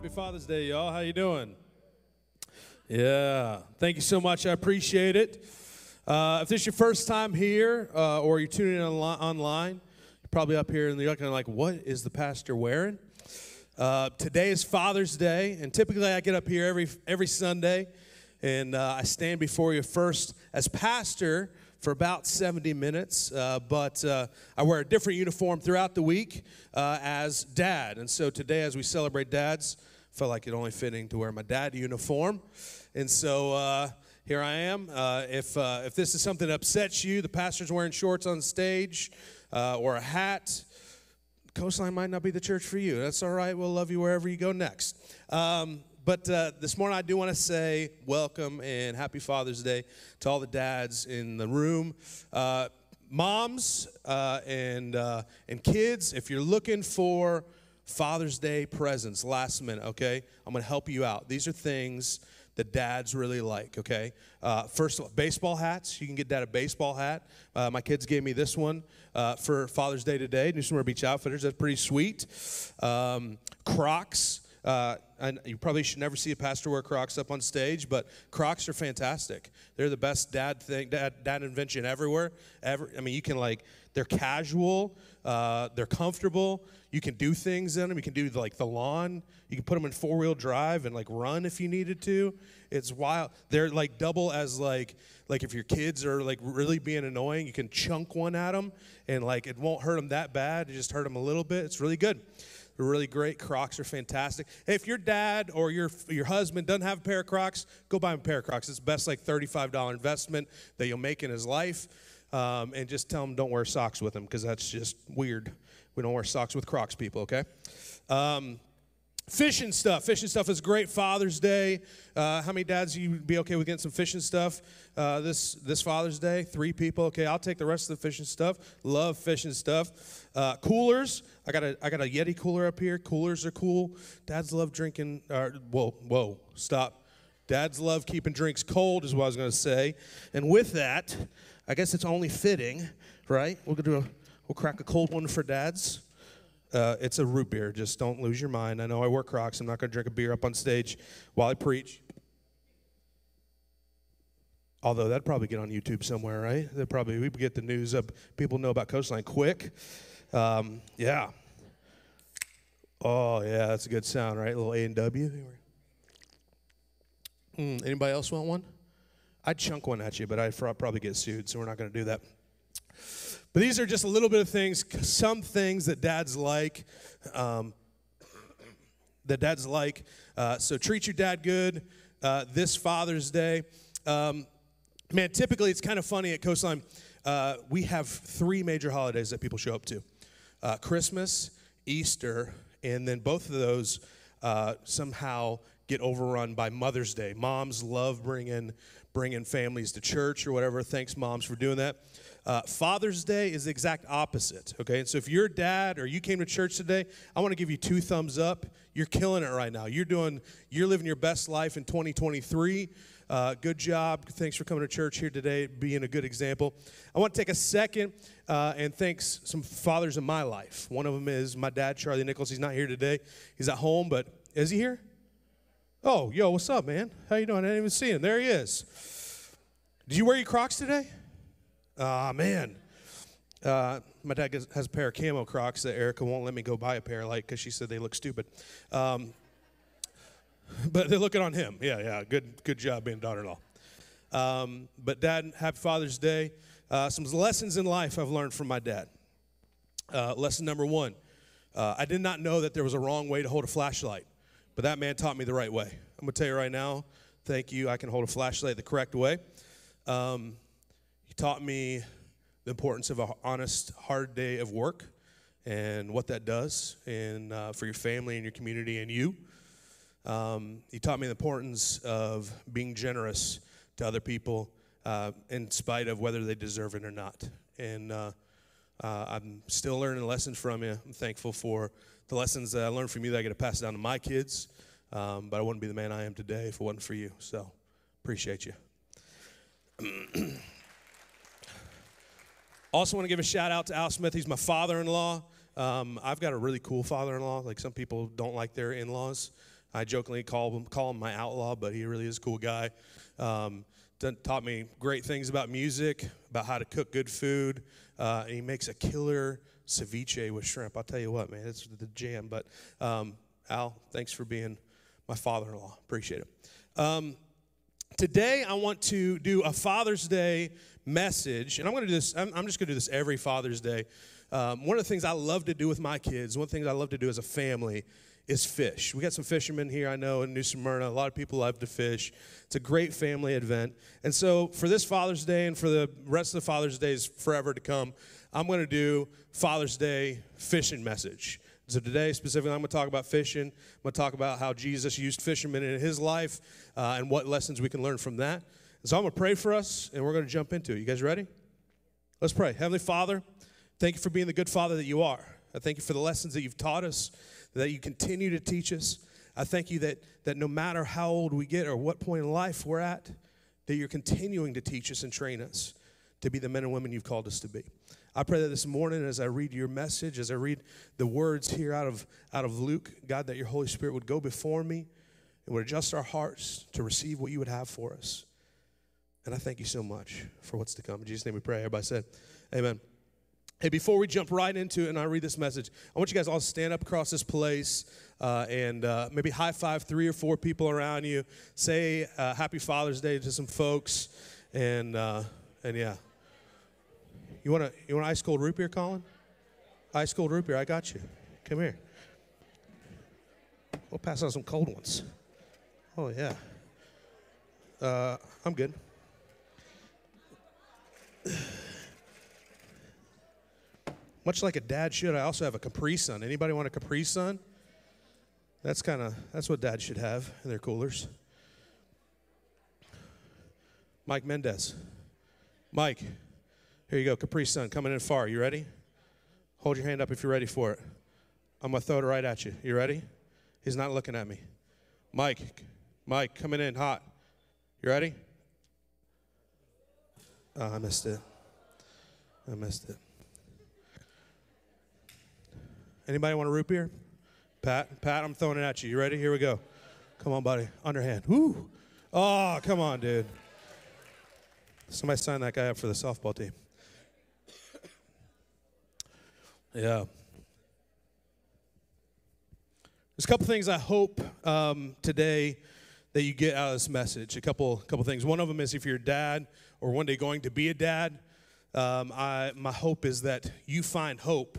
Happy Father's Day, y'all. How you doing? Yeah, thank you so much. I appreciate it. Uh, if this is your first time here uh, or you're tuning in onli- online, you're probably up here and you're looking like, what is the pastor wearing? Uh, today is Father's Day, and typically I get up here every every Sunday, and uh, I stand before you first as pastor for about 70 minutes, uh, but uh, I wear a different uniform throughout the week uh, as dad. And so today, as we celebrate dads, felt like it only fitting to wear my dad uniform. And so uh, here I am. Uh, if, uh, if this is something that upsets you, the pastor's wearing shorts on stage or a hat, Coastline might not be the church for you. That's all right. We'll love you wherever you go next. Um, but uh, this morning, I do want to say welcome and happy Father's Day to all the dads in the room. Uh, moms uh, and, uh, and kids, if you're looking for Father's Day presents last minute, okay, I'm to help you out. These are things that dads really like, okay? Uh, first, baseball hats. You can get dad a baseball hat. Uh, my kids gave me this one uh, for Father's Day today. New Smyrna Beach Outfitters. That's pretty sweet. Um, Crocs. Uh, and you probably should never see a pastor wear Crocs up on stage, but Crocs are fantastic. They're the best dad thing, dad, dad invention everywhere. Ever, I mean, you can like, they're casual, uh, they're comfortable. You can do things in them. You can do like the lawn. You can put them in four wheel drive and like run if you needed to. It's wild. They're like double as like like if your kids are like really being annoying, you can chunk one at them and like it won't hurt them that bad. It just hurt them a little bit. It's really good. They're really great. Crocs are fantastic. Hey, if your dad or your your husband doesn't have a pair of Crocs, go buy him a pair of Crocs. It's the best like $35 investment that you'll make in his life. Um, and just tell him don't wear socks with him because that's just weird. We don't wear socks with Crocs, people, okay? Um, fishing stuff. Fishing stuff is great. Father's Day. Uh, how many dads you be okay with getting some fishing stuff uh, this this Father's Day? Three people. Okay, I'll take the rest of the fishing stuff. Love fishing stuff. Uh, coolers. I got a I got a Yeti cooler up here. Coolers are cool. Dads love drinking. Uh, whoa, whoa, stop. Dads love keeping drinks cold, is what I was going to say. And with that, I guess it's only fitting, right? Gonna do a, we'll crack a cold one for dads. Uh, it's a root beer. Just don't lose your mind. I know I wear Crocs. I'm not gonna drink a beer up on stage while I preach. Although that'd probably get on YouTube somewhere, right? That probably we get the news up. People know about Coastline quick. Um, yeah. Oh yeah, that's a good sound, right? A little A and W. Mm, anybody else want one? I'd chunk one at you, but I'd probably get sued, so we're not going to do that. But these are just a little bit of things, some things that dads like, um, that dads like. Uh, so treat your dad good uh, this Father's Day. Um, man, typically it's kind of funny at Coastline. Uh, we have three major holidays that people show up to uh, Christmas, Easter, and then both of those uh, somehow get overrun by Mother's Day. Moms love bringing bringing families to church or whatever. Thanks, moms, for doing that. Uh, Father's Day is the exact opposite, okay? And so if you're a dad or you came to church today, I want to give you two thumbs up. You're killing it right now. You're doing, you're living your best life in 2023. Uh, good job. Thanks for coming to church here today, being a good example. I want to take a second uh, and thanks some fathers in my life. One of them is my dad, Charlie Nichols. He's not here today. He's at home, but is he here? Oh, yo, what's up, man? How you doing? I didn't even see him. There he is. Did you wear your Crocs today? Ah, man. Uh, my dad has a pair of camo Crocs that Erica won't let me go buy a pair like because she said they look stupid. Um, but they're looking on him. Yeah, yeah. Good, good job being daughter-in-law. Um, but dad, happy Father's Day. Uh, some lessons in life I've learned from my dad. Uh, lesson number one: uh, I did not know that there was a wrong way to hold a flashlight. But that man taught me the right way. I'm to tell you right now, thank you. I can hold a flashlight the correct way. Um, taught me the importance of an honest, hard day of work and what that does and uh, for your family and your community and you. Um, he taught me the importance of being generous to other people uh, in spite of whether they deserve it or not. And uh, uh, I'm still learning lessons from you. I'm thankful for the lessons that I learned from you that I get to pass down to my kids. Um, but I wouldn't be the man I am today if it wasn't for you. So appreciate you. also, want to give a shout out to Al Smith. He's my father in law. Um, I've got a really cool father in law. Like some people don't like their in laws. I jokingly call him, call him my outlaw, but he really is a cool guy. Um, taught me great things about music, about how to cook good food. Uh, he makes a killer ceviche with shrimp. I'll tell you what, man, it's the jam. But um, Al, thanks for being my father in law. Appreciate it. Um, today, I want to do a Father's Day message. And I'm going to do this, I'm, I'm just going to do this every Father's Day. Um, one of the things I love to do with my kids, one of the things I love to do as a family, is fish. We got some fishermen here, I know, in New Smyrna. A lot of people love to fish. It's a great family event. And so, for this Father's Day and for the rest of the Father's Days forever to come, I'm going to do Father's Day fishing message. So, today specifically, I'm going to talk about fishing. I'm going to talk about how Jesus used fishermen in his life uh, and what lessons we can learn from that. So, I'm going to pray for us and we're going to jump into it. You guys ready? Let's pray. Heavenly Father, thank you for being the good Father that you are. I thank you for the lessons that you've taught us that you continue to teach us. I thank you that, that no matter how old we get or what point in life we're at, that you're continuing to teach us and train us to be the men and women you've called us to be. I pray that this morning, as I read your message, as I read the words here out of, out of Luke, God, that your Holy Spirit would go before me and would adjust our hearts to receive what you would have for us. And I thank you so much for what's to come. In Jesus' name we pray. Everybody said, Amen. Hey, before we jump right into it and I read this message, I want you guys all to stand up across this place uh, and uh, maybe high five three or four people around you. Say uh, Happy Father's Day to some folks, and uh, and yeah. You want to you want ice cold root beer, Colin? Ice cold root beer, I got you. Come here. We'll pass out some cold ones. Oh yeah. Uh, I'm good. Much like a dad should, I also have a Capri Sun. Anybody want a Capri Sun? That's kind of that's what dads should have in their coolers. Mike Mendez. Mike, here you go. Capri Sun coming in far. You ready? Hold your hand up if you're ready for it. I'm gonna throw it right at you. You ready? He's not looking at me. Mike, Mike, coming in hot. You ready? Oh, I missed it. I missed it. Anybody want a root beer? Pat, Pat, I'm throwing it at you. You ready? Here we go. Come on, buddy. Underhand. Woo. Oh, come on, dude. Somebody sign that guy up for the softball team. Yeah. There's a couple things I hope um, today that you get out of this message. A couple, couple things. One of them is if you're a dad or one day going to be a dad, um, I, my hope is that you find hope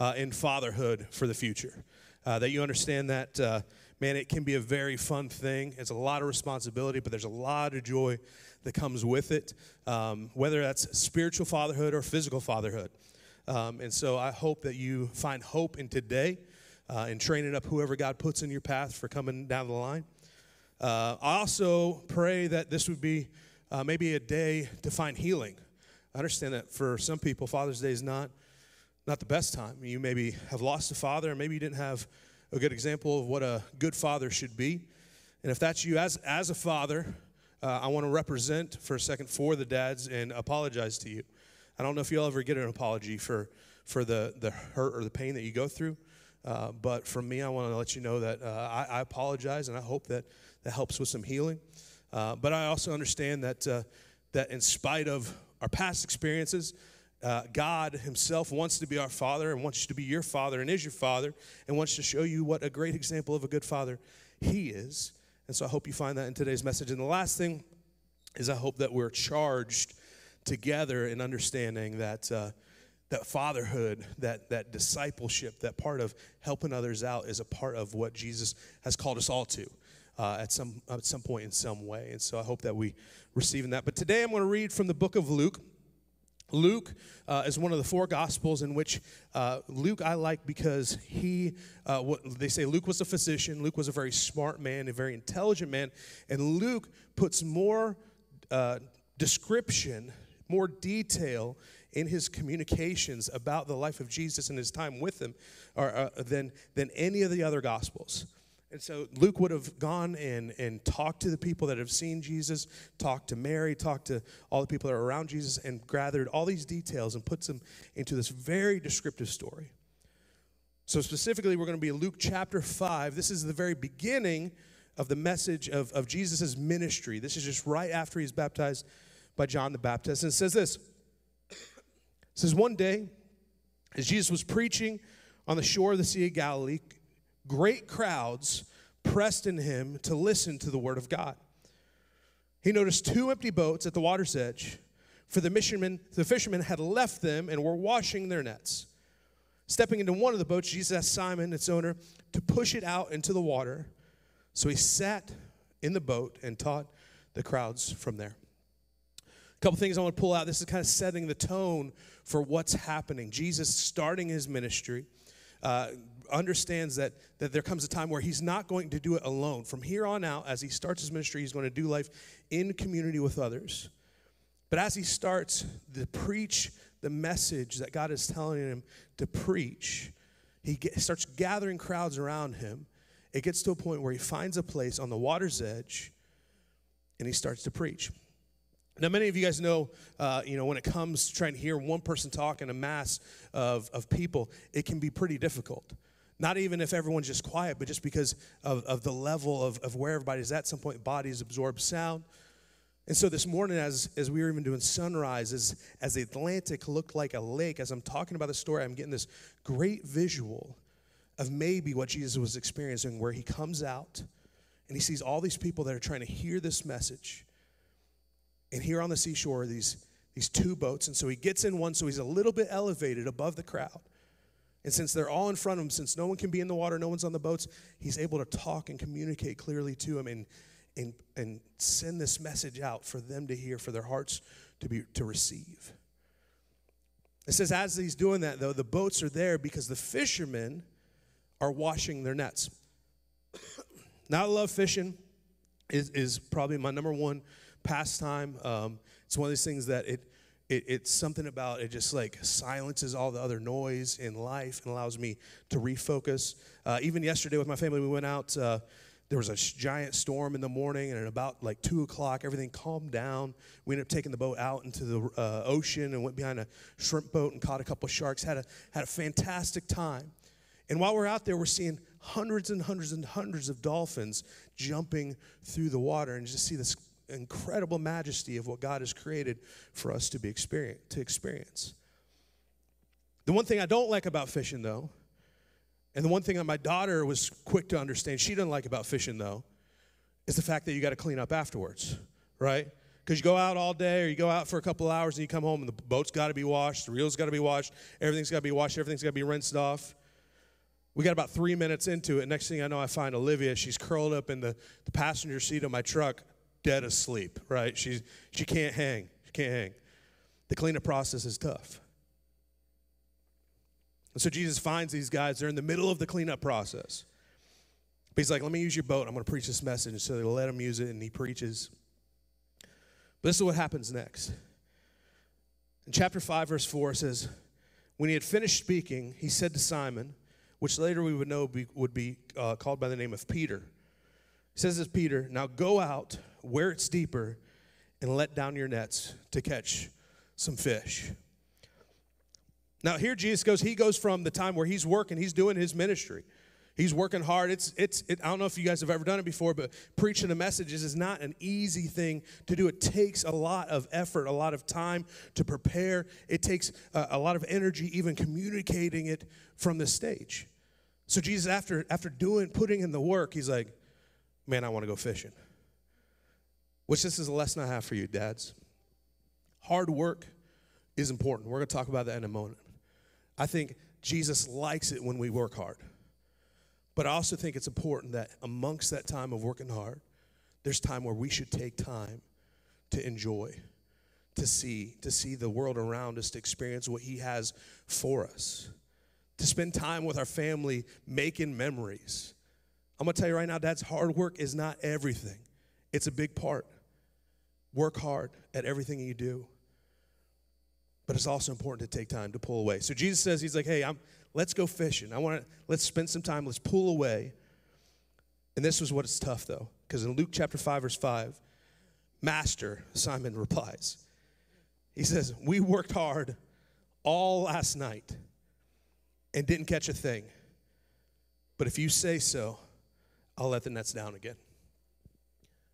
uh, in fatherhood for the future. Uh, that you understand that, uh, man, it can be a very fun thing. It's a lot of responsibility, but there's a lot of joy that comes with it, um, whether that's spiritual fatherhood or physical fatherhood. Um, and so I hope that you find hope in today uh, and training up whoever God puts in your path for coming down the line. Uh, I also pray that this would be uh, maybe a day to find healing. I understand that for some people, Father's Day is not not the best time. You maybe have lost a father, maybe you didn't have a good example of what a good father should be. And if that's you as, as a father, uh, I want to represent for a second for the dads and apologize to you. I don't know if you'll ever get an apology for, for the, the hurt or the pain that you go through. Uh, but from me, I want to let you know that uh, I, I, apologize, and I hope that that helps with some healing. Uh, but I also understand that uh, that in spite of our past experiences, uh, God Himself wants to be our Father and wants to be your Father and is your Father and wants to show you what a great example of a good Father He is. And so I hope you find that in today's message. And the last thing is I hope that we're charged together in understanding that. Uh, that fatherhood, that, that discipleship, that part of helping others out is a part of what Jesus has called us all to uh, at, some, at some point in some way. And so I hope that we receive in that. But today I'm going to read from the book of Luke. Luke uh, is one of the four gospels in which uh, Luke I like because he, uh, what they say Luke was a physician. Luke was a very smart man, a very intelligent man, and Luke puts more uh, description, more detail in his communications about the life of Jesus and his time with him, or, uh, than than any of the other gospels. And so Luke would have gone and, and talked to the people that have seen Jesus, talked to Mary, talked to all the people that are around Jesus, and gathered all these details and puts them into this very descriptive story. So, specifically, we're going to be Luke chapter 5. This is the very beginning of the message of, of Jesus' ministry. This is just right after he's baptized by John the Baptist. And it says this It says, One day, as Jesus was preaching on the shore of the Sea of Galilee, great crowds pressed in him to listen to the word of God. He noticed two empty boats at the water's edge, for the, fishermen, the fishermen had left them and were washing their nets. Stepping into one of the boats, Jesus asked Simon, its owner, to push it out into the water. So he sat in the boat and taught the crowds from there. A couple things I want to pull out. This is kind of setting the tone for what's happening. Jesus starting his ministry. Uh, understands that, that there comes a time where he's not going to do it alone. From here on out, as he starts his ministry, he's going to do life in community with others. But as he starts to preach the message that God is telling him to preach, he get, starts gathering crowds around him. It gets to a point where he finds a place on the water's edge and he starts to preach. Now, many of you guys know, uh, you know, when it comes to trying to hear one person talk in a mass of, of people, it can be pretty difficult. Not even if everyone's just quiet, but just because of, of the level of, of where everybody's at. Some point, bodies absorb sound. And so this morning, as, as we were even doing sunrise, as, as the Atlantic looked like a lake, as I'm talking about the story, I'm getting this great visual of maybe what Jesus was experiencing, where he comes out and he sees all these people that are trying to hear this message. And here on the seashore, these, these two boats. And so he gets in one, so he's a little bit elevated above the crowd. And since they're all in front of him, since no one can be in the water, no one's on the boats, he's able to talk and communicate clearly to him and, and, and send this message out for them to hear, for their hearts to, be, to receive. It says, as he's doing that, though, the boats are there because the fishermen are washing their nets. now, I love fishing, is, is probably my number one pastime. Um, it's one of these things that it, it, it's something about it just like silences all the other noise in life and allows me to refocus. Uh, even yesterday with my family, we went out. Uh, there was a giant storm in the morning, and at about like two o'clock, everything calmed down. We ended up taking the boat out into the uh, ocean and went behind a shrimp boat and caught a couple of sharks. had a had a fantastic time. And while we're out there, we're seeing hundreds and hundreds and hundreds of dolphins jumping through the water, and just see this incredible majesty of what God has created for us to be experience, to experience. The one thing I don't like about fishing, though, and the one thing that my daughter was quick to understand, she doesn't like about fishing, though, is the fact that you got to clean up afterwards, right? Because you go out all day or you go out for a couple hours and you come home and the boat's got to be washed, the reel's got to be washed, everything's got to be washed, everything's got to be rinsed off. We got about three minutes into it. Next thing I know, I find Olivia. She's curled up in the, the passenger seat of my truck, dead asleep, right? She, she can't hang. She can't hang. The cleanup process is tough. And so Jesus finds these guys, they're in the middle of the cleanup process. But he's like, let me use your boat. I'm going to preach this message. So they let him use it, and he preaches. But this is what happens next. In chapter 5, verse 4, it says, When he had finished speaking, he said to Simon, which later we would know be, would be uh, called by the name of Peter. He says this, Peter, now go out where it's deeper, and let down your nets to catch some fish. Now, here Jesus goes, he goes from the time where he's working, he's doing his ministry. He's working hard. It's, it's, it, I don't know if you guys have ever done it before, but preaching the messages is not an easy thing to do. It takes a lot of effort, a lot of time to prepare. It takes a, a lot of energy, even communicating it from the stage. So Jesus, after, after doing, putting in the work, he's like, man, I want to go fishing. Which this is a lesson I have for you, dads. Hard work is important. We're going to talk about that in a moment. I think Jesus likes it when we work hard. But I also think it's important that amongst that time of working hard, there's time where we should take time to enjoy, to see, to see the world around us, to experience what He has for us, to spend time with our family making memories. I'm gonna tell you right now, Dad's hard work is not everything, it's a big part. Work hard at everything you do. But it's also important to take time to pull away. So Jesus says, He's like, hey, I'm, let's go fishing. I want to, let's spend some time, let's pull away. And this was what it's tough though, because in Luke chapter 5, verse 5, Master, Simon replies, He says, We worked hard all last night and didn't catch a thing. But if you say so, I'll let the nets down again.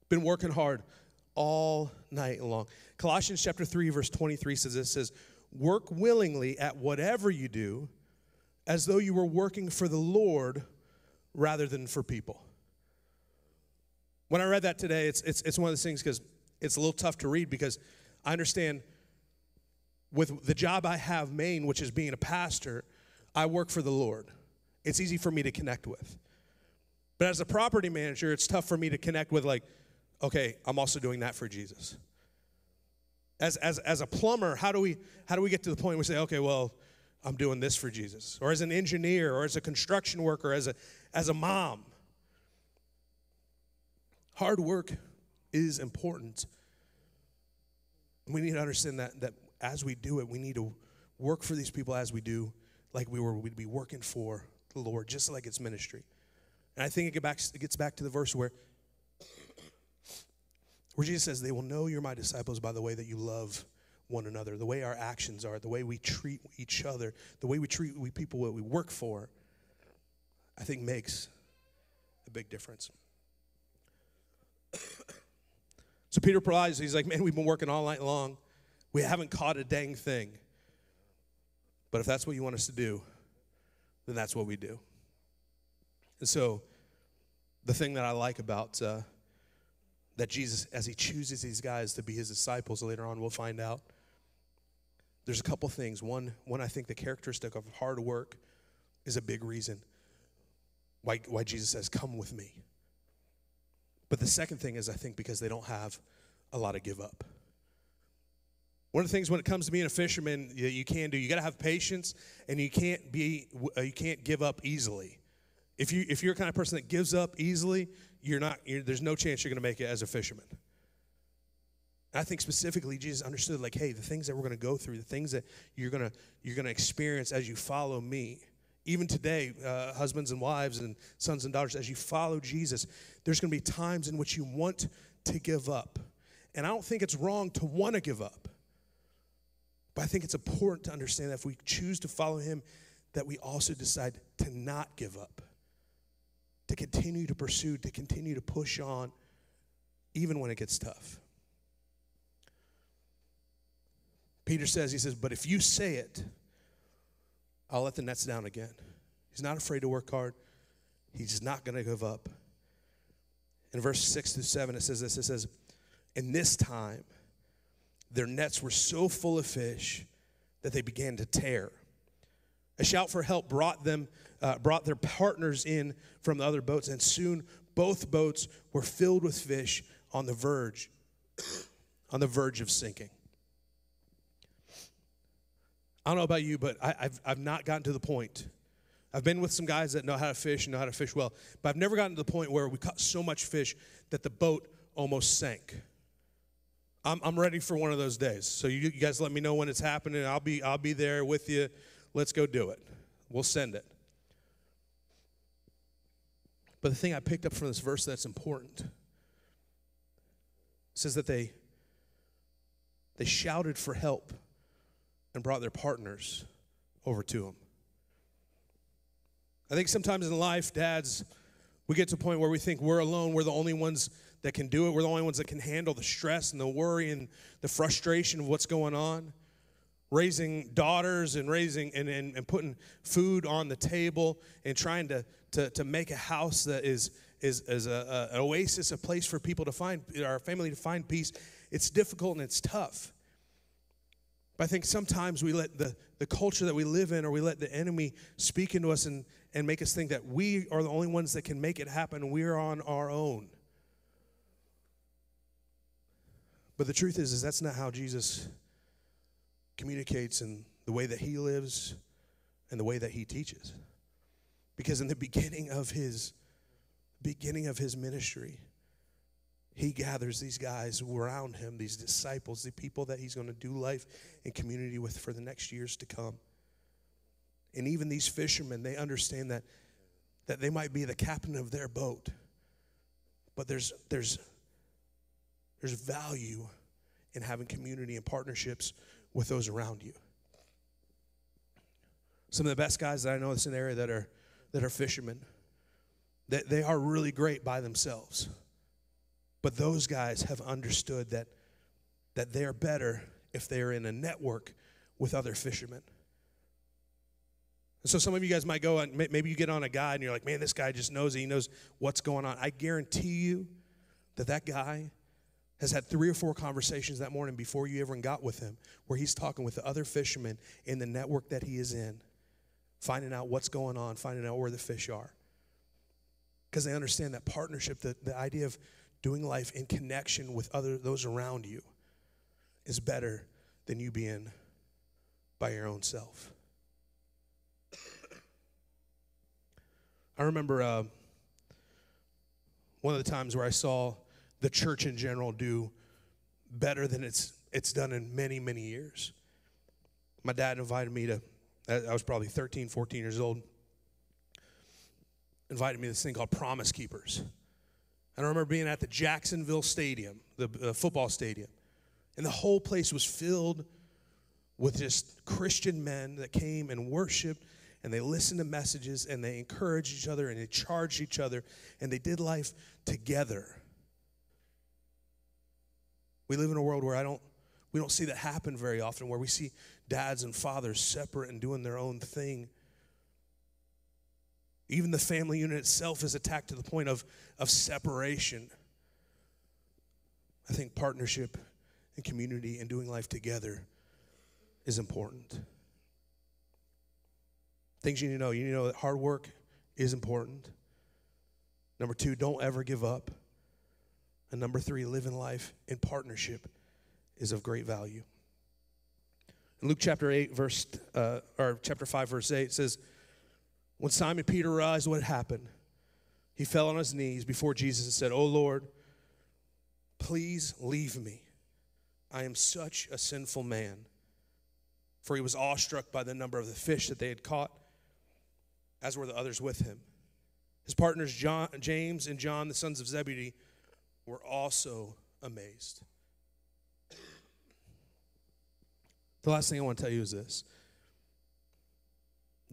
Been working hard all night long. Colossians chapter 3 verse 23 says this says, "Work willingly at whatever you do as though you were working for the Lord rather than for people." When I read that today, it's it's it's one of those things cuz it's a little tough to read because I understand with the job I have main, which is being a pastor, I work for the Lord. It's easy for me to connect with. But as a property manager, it's tough for me to connect with like okay, I'm also doing that for Jesus. As, as, as a plumber, how do, we, how do we get to the point where we say, okay, well, I'm doing this for Jesus? Or as an engineer, or as a construction worker, as a, as a mom. Hard work is important. We need to understand that, that as we do it, we need to work for these people as we do, like we were, we'd be working for the Lord, just like it's ministry. And I think it, back, it gets back to the verse where where Jesus says, They will know you're my disciples by the way that you love one another, the way our actions are, the way we treat each other, the way we treat we people that we work for, I think makes a big difference. so Peter replies, he's like, Man, we've been working all night long. We haven't caught a dang thing. But if that's what you want us to do, then that's what we do. And so the thing that I like about uh, that Jesus, as he chooses these guys to be his disciples later on, we'll find out. There's a couple things. One, one I think the characteristic of hard work is a big reason why, why Jesus says, Come with me. But the second thing is, I think, because they don't have a lot of give up. One of the things when it comes to being a fisherman that you can do, you got to have patience, and you can't be, uh, you can't give up easily. If you if you're the kind of person that gives up easily, you're not, you're, there's no chance you're going to make it as a fisherman. I think specifically Jesus understood like, hey, the things that we're going to go through, the things that you're going to you're going to experience as you follow me. Even today, uh, husbands and wives and sons and daughters, as you follow Jesus, there's going to be times in which you want to give up. And I don't think it's wrong to want to give up. But I think it's important to understand that if we choose to follow him, that we also decide to not give up to continue to pursue, to continue to push on, even when it gets tough. Peter says, he says, but if you say it, I'll let the nets down again. He's not afraid to work hard. He's not going to give up. In verse 6 to 7, it says this it says, In this time, their nets were so full of fish that they began to tear. A shout for help brought them, uh, brought their partners in from the other boats, and soon both boats were filled with fish on the verge, on the verge of sinking. I don't know about you, but I, have I've not gotten to the point. I've been with some guys that know how to fish and know how to fish well, but I've never gotten to the point where we caught so much fish that the boat almost sank. I'm, I'm ready for one of those days. So you, you guys let me know when it's happening. I'll be, I'll be there with you Let's go do it. We'll send it. But the thing I picked up from this verse that's important says that they they shouted for help and brought their partners over to them. I think sometimes in life, dads, we get to a point where we think we're alone, we're the only ones that can do it, we're the only ones that can handle the stress and the worry and the frustration of what's going on raising daughters and raising and, and, and putting food on the table and trying to, to, to make a house that is, is, is a, a, an oasis, a place for people to find, our family to find peace. It's difficult and it's tough. But I think sometimes we let the, the culture that we live in or we let the enemy speak into us and, and make us think that we are the only ones that can make it happen we're on our own. But the truth is, is that's not how Jesus communicates in the way that he lives and the way that he teaches. Because in the beginning of his beginning of his ministry, he gathers these guys around him, these disciples, the people that he's going to do life in community with for the next years to come. And even these fishermen, they understand that, that they might be the captain of their boat, but there's, there's, there's value in having community and partnerships with those around you. Some of the best guys that I know in this area that are, that are fishermen, that they are really great by themselves but those guys have understood that, that they are better if they are in a network with other fishermen. And so some of you guys might go and maybe you get on a guy and you're like, man, this guy just knows it. He knows what's going on. I guarantee you that that guy has had three or four conversations that morning before you even got with him, where he's talking with the other fishermen in the network that he is in, finding out what's going on, finding out where the fish are. Because they understand that partnership, the, the idea of doing life in connection with other those around you is better than you being by your own self. I remember uh, one of the times where I saw the church in general do better than it's it's done in many many years. My dad invited me to I was probably 13, 14 years old. Invited me to this thing called Promise Keepers. And I remember being at the Jacksonville Stadium, the uh, football stadium, and the whole place was filled with just Christian men that came and worshiped and they listened to messages and they encouraged each other and they charged each other and they did life together. We live in a world where I don't we don't see that happen very often where we see dads and fathers separate and doing their own thing. Even the family unit itself is attacked to the point of, of separation. I think partnership and community and doing life together is important. Things you need to know. You need to know that hard work is important. Number two, don't ever give up. And number three, living life in partnership is of great value. In Luke chapter 8, verse, uh, or chapter 5, verse 8, it says, when Simon Peter realized what had happened, he fell on his knees before Jesus and said, Oh Lord, please leave me. I am such a sinful man. For he was awestruck by the number of the fish that they had caught, as were the others with him. His partners, John, James and John, the sons of Zebedee, were also amazed. The last thing I want to tell you is this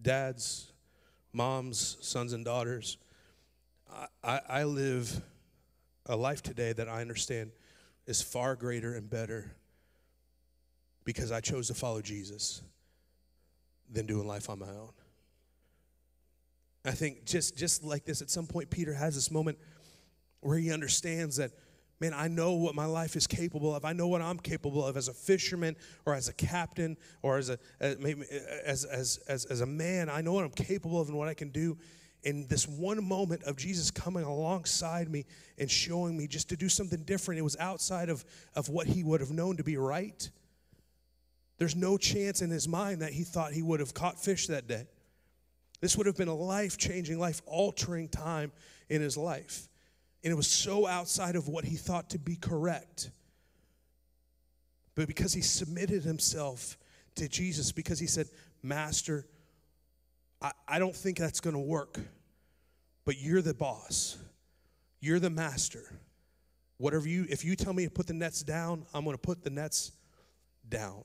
Dads, moms, sons, and daughters, I, I live a life today that I understand is far greater and better because I chose to follow Jesus than doing life on my own. I think just just like this, at some point, Peter has this moment where he understands that man, I know what my life is capable of. I know what I'm capable of as a fisherman or as a captain or as a as, as, as, as, as a man. I know what I'm capable of and what I can do. In this one moment of Jesus coming alongside me and showing me just to do something different, it was outside of, of what he would have known to be right. There's no chance in his mind that he thought he would have caught fish that day. This would have been a life changing, life altering time in his life. And it was so outside of what he thought to be correct. But because he submitted himself to Jesus, because he said, Master, I, I don't think that's going to work, but you're the boss, you're the master. Whatever you, if you tell me to put the nets down, I'm going to put the nets down.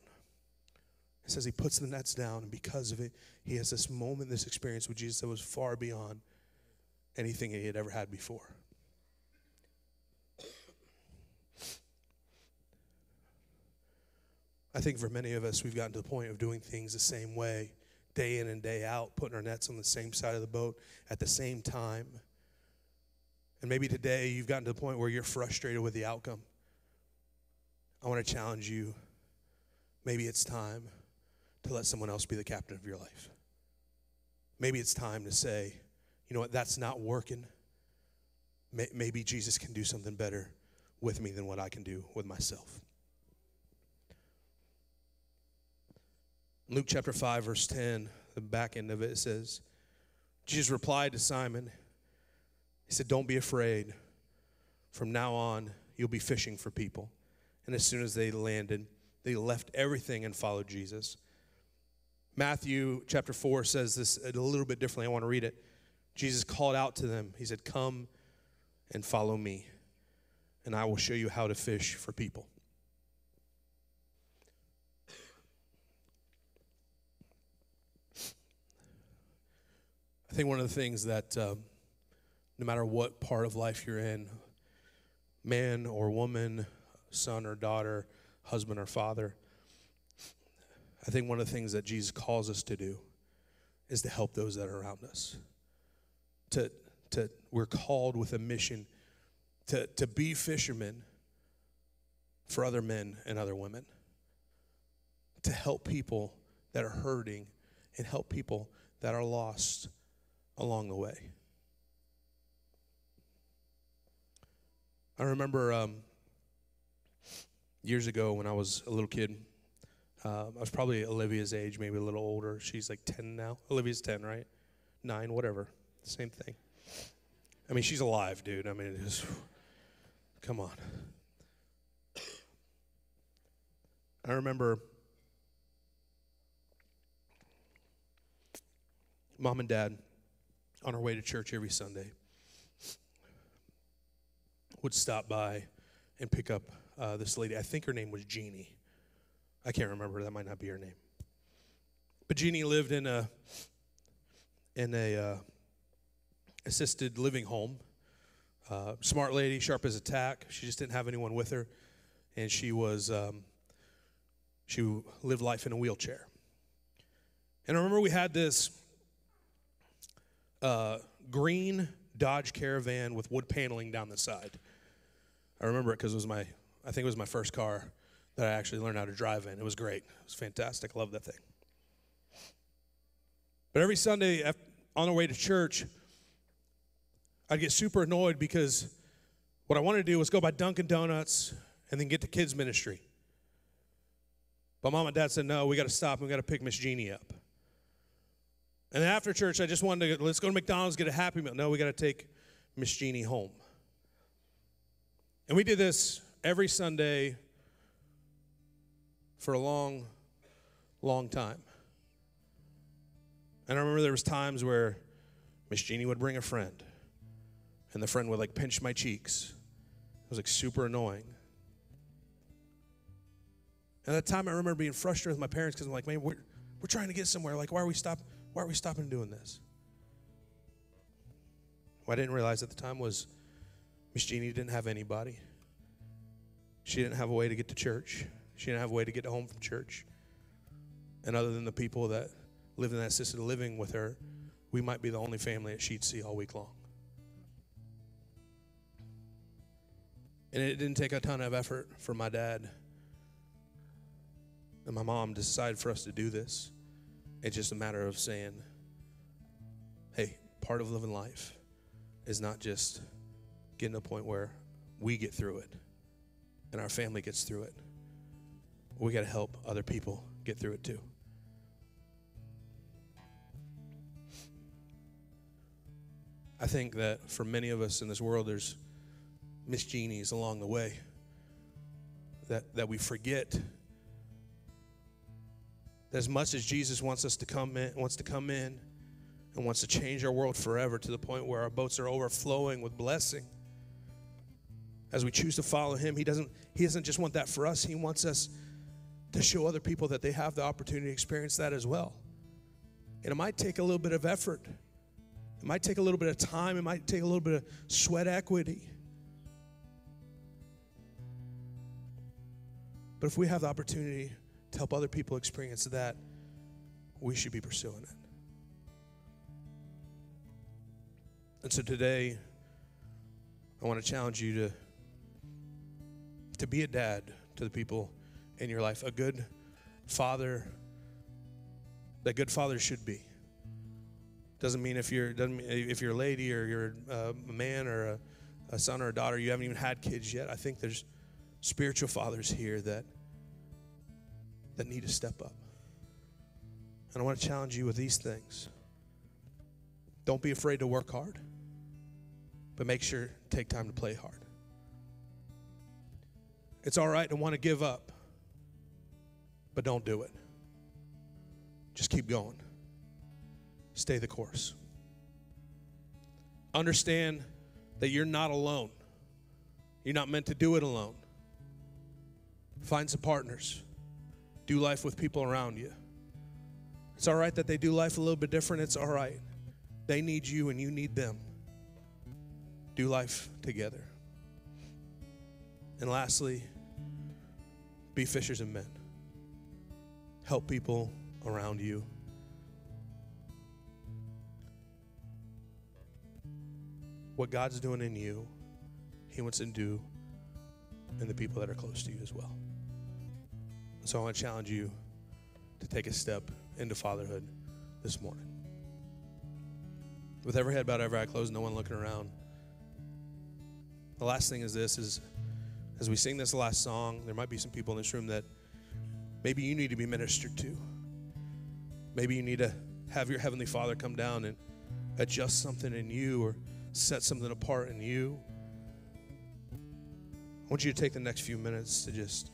It says he puts the nets down, and because of it, he has this moment, this experience with Jesus that was far beyond anything he had ever had before. I think for many of us, we've gotten to the point of doing things the same way, day in and day out, putting our nets on the same side of the boat at the same time. And maybe today you've gotten to the point where you're frustrated with the outcome. I want to challenge you. Maybe it's time to let someone else be the captain of your life. Maybe it's time to say, you know what, that's not working. Maybe Jesus can do something better with me than what I can do with myself. Luke chapter 5, verse 10, the back end of it, it says, Jesus replied to Simon, He said, Don't be afraid. From now on, you'll be fishing for people. And as soon as they landed, they left everything and followed Jesus. Matthew chapter 4 says this a little bit differently. I want to read it. Jesus called out to them. He said, Come and follow me, and I will show you how to fish for people. Think one of the things that um, no matter what part of life you're in, man or woman, son or daughter, husband or father, I think one of the things that Jesus calls us to do is to help those that are around us. To, to, we're called with a mission to, to be fishermen for other men and other women, to help people that are hurting and help people that are lost along the way. I remember um, years ago when I was a little kid, uh, I was probably Olivia's age, maybe a little older. She's like 10 now. Olivia's 10, right? Nine, whatever. Same thing. I mean, she's alive, dude. I mean, just, come on. I remember mom and dad on our way to church every Sunday would stop by and pick up uh, this lady. I think her name was Jeannie. I can't remember. That might not be her name. But Jeannie lived in a in a uh, assisted living home. Uh, smart lady, sharp as a tack. She just didn't have anyone with her, and she was um, she lived life in a wheelchair. And I remember we had this uh, green Dodge Caravan with wood paneling down the side. I remember it because it was my, I think it was my first car that I actually learned how to drive in. It was great. It was fantastic. I love that thing. But every Sunday on the way to church, I'd get super annoyed because what I wanted to do was go by Dunkin' Donuts and then get to kids' ministry. But mom and dad said, no, we got to stop. We got to pick Miss Jeannie up. And after church, I just wanted to let's go to McDonald's, get a Happy Meal. No, we got to take Miss Jeannie home. And we did this every Sunday for a long, long time. And I remember there was times where Miss Jeannie would bring a friend, and the friend would like pinch my cheeks. It was like super annoying. And at that time, I remember being frustrated with my parents because I'm like, man, we're, we're trying to get somewhere. Like, why are we stop? Why are we stopping doing this? What I didn't realize at the time was Miss Jeannie didn't have anybody. She didn't have a way to get to church. She didn't have a way to get home from church. And other than the people that lived in that assisted living with her, we might be the only family that she'd see all week long. And it didn't take a ton of effort for my dad and my mom to decide for us to do this. It's just a matter of saying, hey, part of living life is not just getting to a point where we get through it and our family gets through it. We got to help other people get through it too. I think that for many of us in this world, there's Miss Jeannies along the way that, that we forget as much as Jesus wants us to come in, wants to come in and wants to change our world forever to the point where our boats are overflowing with blessing. As we choose to follow him, he doesn't he doesn't just want that for us. He wants us to show other people that they have the opportunity to experience that as well. And it might take a little bit of effort. It might take a little bit of time. It might take a little bit of sweat equity. But if we have the opportunity to help other people experience that, we should be pursuing it. And so today, I want to challenge you to, to be a dad to the people in your life, a good father that good fathers should be. Doesn't mean if you're doesn't mean if you're a lady or you're uh, a man or a, a son or a daughter, you haven't even had kids yet. I think there's spiritual fathers here that that need to step up. And I want to challenge you with these things. Don't be afraid to work hard, but make sure take time to play hard. It's all right to want to give up, but don't do it. Just keep going. Stay the course. Understand that you're not alone. You're not meant to do it alone. Find some partners. Do life with people around you. It's all right that they do life a little bit different. It's all right. They need you and you need them. Do life together. And lastly, be fishers of men. Help people around you. What God's doing in you, He wants to do in the people that are close to you as well. So I want to challenge you to take a step into fatherhood this morning. With every head bowed, every eye closed, no one looking around. The last thing is this is as we sing this last song, there might be some people in this room that maybe you need to be ministered to. Maybe you need to have your heavenly Father come down and adjust something in you or set something apart in you. I want you to take the next few minutes to just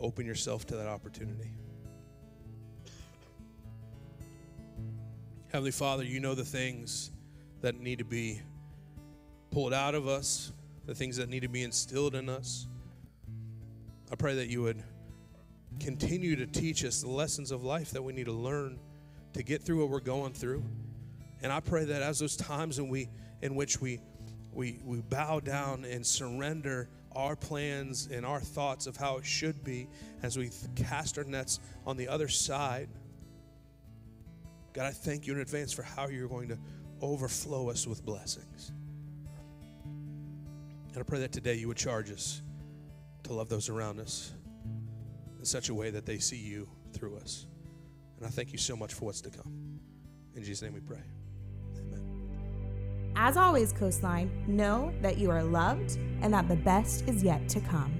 open yourself to that opportunity. Heavenly Father, you know the things that need to be pulled out of us, the things that need to be instilled in us. I pray that you would continue to teach us the lessons of life that we need to learn to get through what we're going through. And I pray that as those times in we in which we we we bow down and surrender our plans and our thoughts of how it should be as we cast our nets on the other side. God, I thank you in advance for how you're going to overflow us with blessings. And I pray that today you would charge us to love those around us in such a way that they see you through us. And I thank you so much for what's to come. In Jesus' name we pray. As always, Coastline, know that you are loved and that the best is yet to come.